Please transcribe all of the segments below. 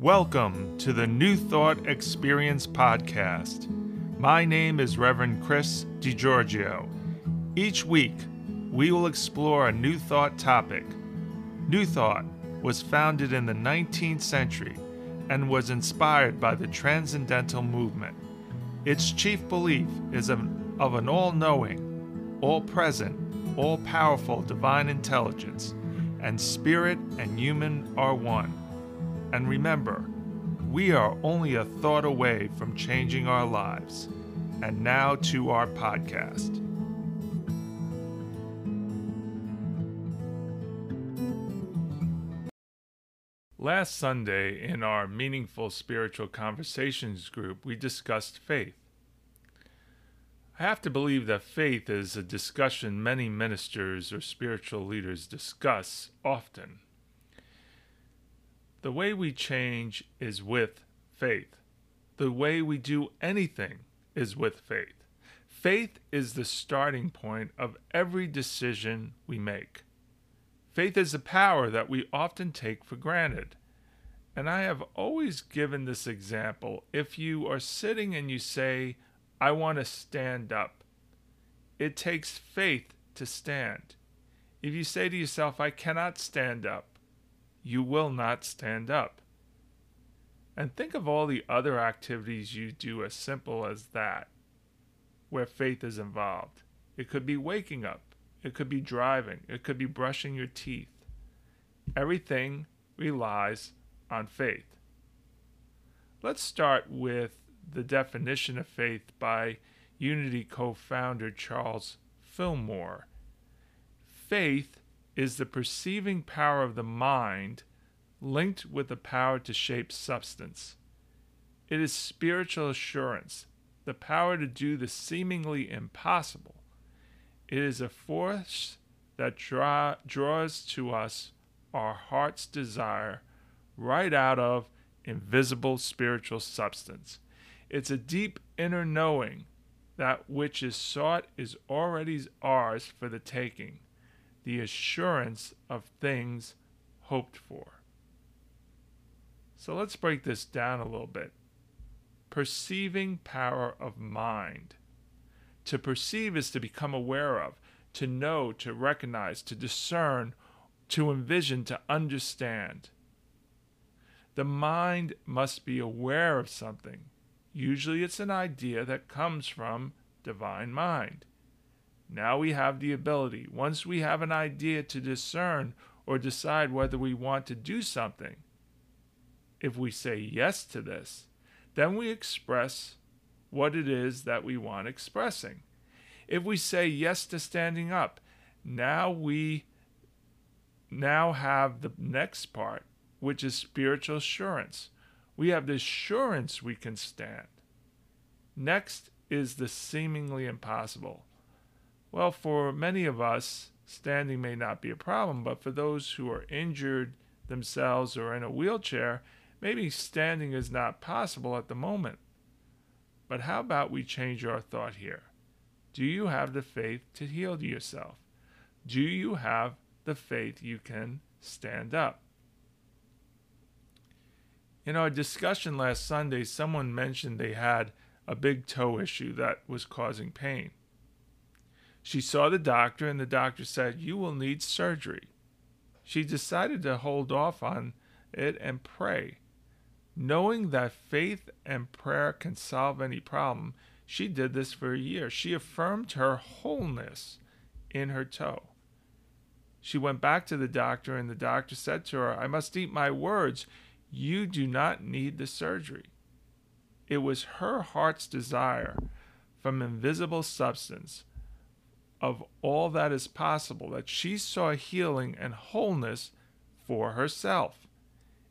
Welcome to the New Thought Experience podcast. My name is Reverend Chris DiGiorgio. Each week, we will explore a New Thought topic. New Thought was founded in the 19th century and was inspired by the Transcendental Movement. Its chief belief is of, an all knowing, all present, all powerful divine intelligence, and spirit and human are one. And remember, we are only a thought away from changing our lives. And now to our podcast. Last Sunday, in our Meaningful Spiritual Conversations group, we discussed faith. I have to believe that faith is a discussion many ministers or spiritual leaders discuss often. The way we change is with faith. The way we do anything is with faith. Faith is the starting point of every decision we make. Faith is a power that we often take for granted. And I have always given this example. If you are sitting and you say, I want to stand up, it takes faith to stand. If you say to yourself, I cannot stand up, you will not stand up. And think of all the other activities you do as simple as that, where faith is involved. It could be waking up, it could be driving, it could be brushing your teeth. Everything relies on faith. Let's start with the definition of faith by Unity co founder Charles Fillmore. Faith is the perceiving power of the mind linked with the power to shape substance. It is spiritual assurance, the power to do the seemingly impossible. It is a force that draw, draws to us our heart's desire right out of invisible spiritual substance. It's a deep inner knowing that which is sought is already ours for the taking, the assurance of things hoped for. So let's break this down a little bit. Perceiving power of mind. To perceive is to become aware of, to know, to recognize, to discern, to envision, to understand. The mind must be aware of something. Usually it's an idea that comes from divine mind. Now we have the ability, once we have an idea, to discern or decide whether we want to do something. If we say yes to this, then we express what it is that we want expressing. If we say yes to standing up, now we now have the next part which is spiritual assurance. We have the assurance we can stand. Next is the seemingly impossible. Well, for many of us, standing may not be a problem, but for those who are injured themselves or in a wheelchair, maybe standing is not possible at the moment. But how about we change our thought here? Do you have the faith to heal yourself? Do you have the faith you can stand up? In our discussion last Sunday, someone mentioned they had a big toe issue that was causing pain. She saw the doctor, and the doctor said, You will need surgery. She decided to hold off on it and pray. Knowing that faith and prayer can solve any problem, she did this for a year. She affirmed her wholeness in her toe. She went back to the doctor, and the doctor said to her, I must eat my words. You do not need the surgery. It was her heart's desire from invisible substance of all that is possible that she saw healing and wholeness for herself.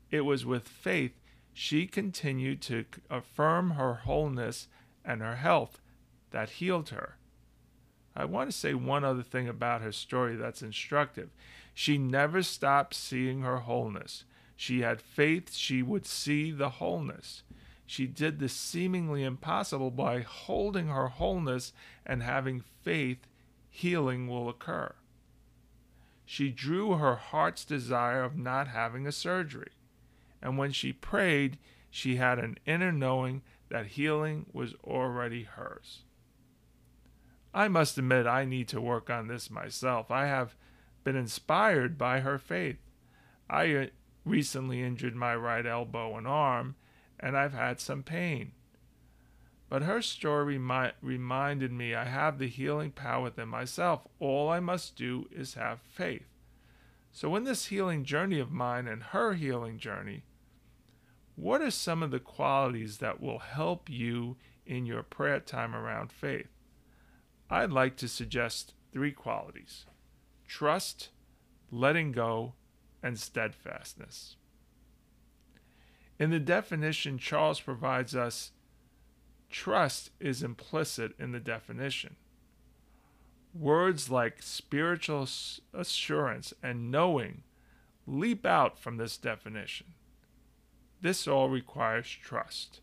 It was with faith she continued to affirm her wholeness and her health that healed her. I want to say one other thing about her story that's instructive. She never stopped seeing her wholeness. She had faith she would see the wholeness. She did the seemingly impossible by holding her wholeness and having faith healing will occur. She drew her heart's desire of not having a surgery. and when she prayed, she had an inner knowing that healing was already hers. I must admit, I need to work on this myself. I have been inspired by her faith. I uh, recently injured my right elbow and arm, and I've had some pain. But her story mi- reminded me I have the healing power within myself. All I must do is have faith. So, in this healing journey of mine and her healing journey, what are some of the qualities that will help you in your prayer time around faith? I'd like to suggest three qualities trust, letting go, and steadfastness. In the definition Charles provides us, Trust is implicit in the definition. Words like spiritual assurance and knowing leap out from this definition. This all requires trust.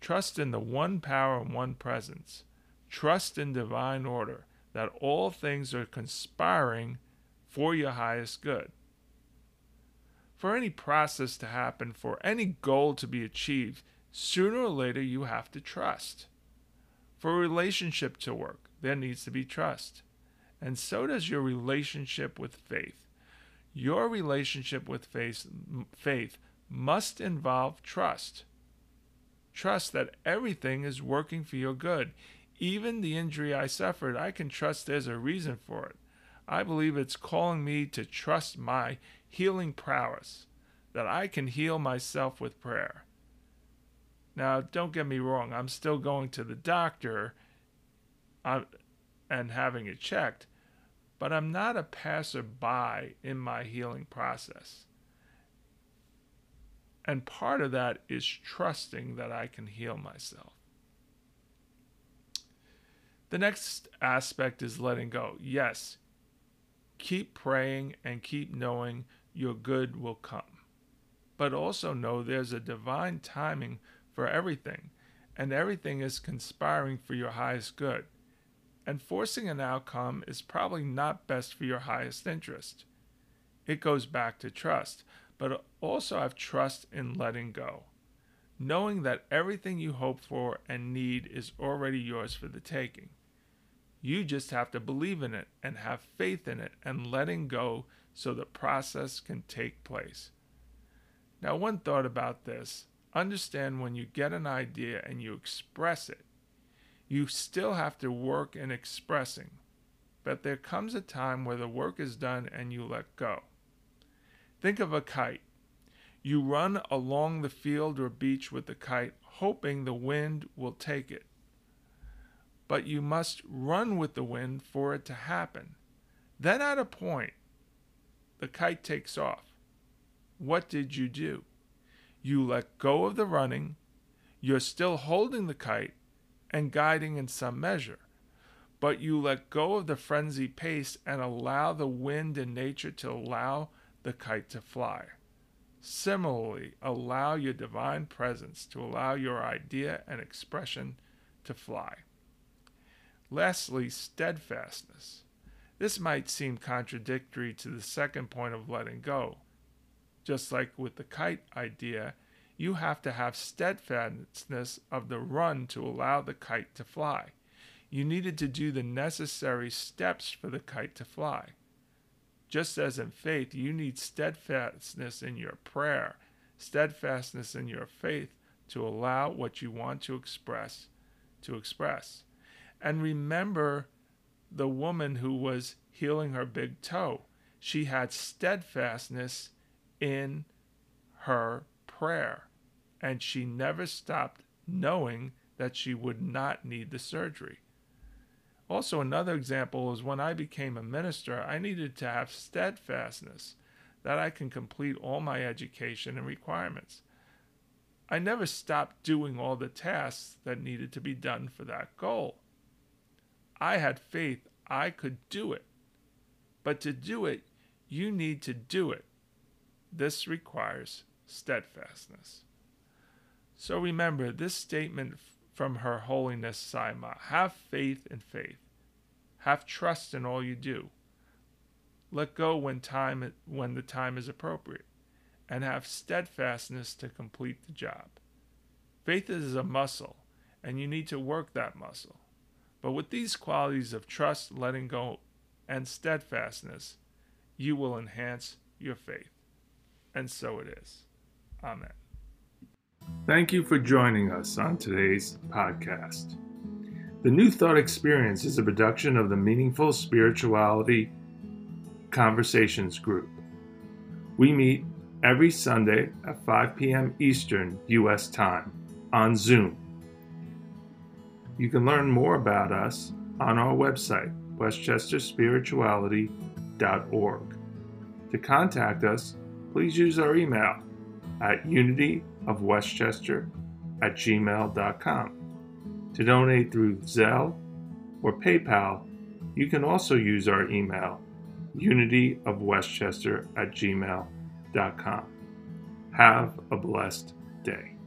Trust in the one power and one presence. Trust in divine order that all things are conspiring for your highest good. For any process to happen, for any goal to be achieved, sooner or later you have to trust. For a relationship to work, there needs to be trust. And so does your relationship with faith. Your relationship with faith, faith must involve trust. Trust that everything is working for your good. Even the injury I suffered, I can trust there's a reason for it. I believe it's calling me to trust my healing prowess, that I can heal myself with prayer. Now, don't get me wrong, I'm still going to the doctor uh, and having it checked, but I'm not a passerby in my healing process. And part of that is trusting that I can heal myself. The next aspect is letting go. Yes, keep praying and keep knowing your good will come. But also know there's a divine timing for everything, and everything is conspiring for your highest good. And forcing an outcome is probably not best for your highest interest. It goes back to trust, but also have trust in letting go. Knowing that everything you hope for and need is already yours for the taking. You just have to believe in it and have faith in it and letting go so the process can take place. Now, one thought about this understand when you get an idea and you express it, you still have to work in expressing. But there comes a time where the work is done and you let go. Think of a kite. You run along the field or beach with the kite, hoping the wind will take it. But you must run with the wind for it to happen. Then, at a point, the kite takes off. What did you do? You let go of the running, you're still holding the kite and guiding in some measure, but you let go of the frenzied pace and allow the wind and nature to allow the kite to fly. Similarly, allow your divine presence to allow your idea and expression to fly. Lastly, steadfastness. This might seem contradictory to the second point of letting go, just like with the kite idea, you have to have steadfastness of the run to allow the kite to fly. You needed to do the necessary steps for the kite to fly. Just as in faith, you need steadfastness in your prayer, steadfastness in your faith to allow what you want to express to express. And remember the woman who was healing her big toe. She had steadfastness in her prayer, and she never stopped knowing that she would not need the surgery. Also, another example is when I became a minister, I needed to have steadfastness that I can complete all my education and requirements. I never stopped doing all the tasks that needed to be done for that goal. I had faith I could do it. But to do it, you need to do it. This requires steadfastness. So remember this statement from Her Holiness Sai Maa have faith in faith, have trust in all you do. Let go when time when the time is appropriate, and have steadfastness to complete the job. Faith is a muscle, and you need to work that muscle. But with these qualities of trust, letting go, and steadfastness, you will enhance your faith. And so it is. Amen. Thank you for joining us on today's podcast. The New Thought Experience is a production of the Meaningful Spirituality Conversations Group. We meet every Sunday at 5 p.m. Eastern U.S. time on Zoom. You can learn more about us on our website, westchesterspirituality.org. To contact us, please use our email at unityofwestchester at gmail.com. To donate through Zelle or PayPal, you can also use our email, unityofwestchester at gmail.com. Have a blessed day.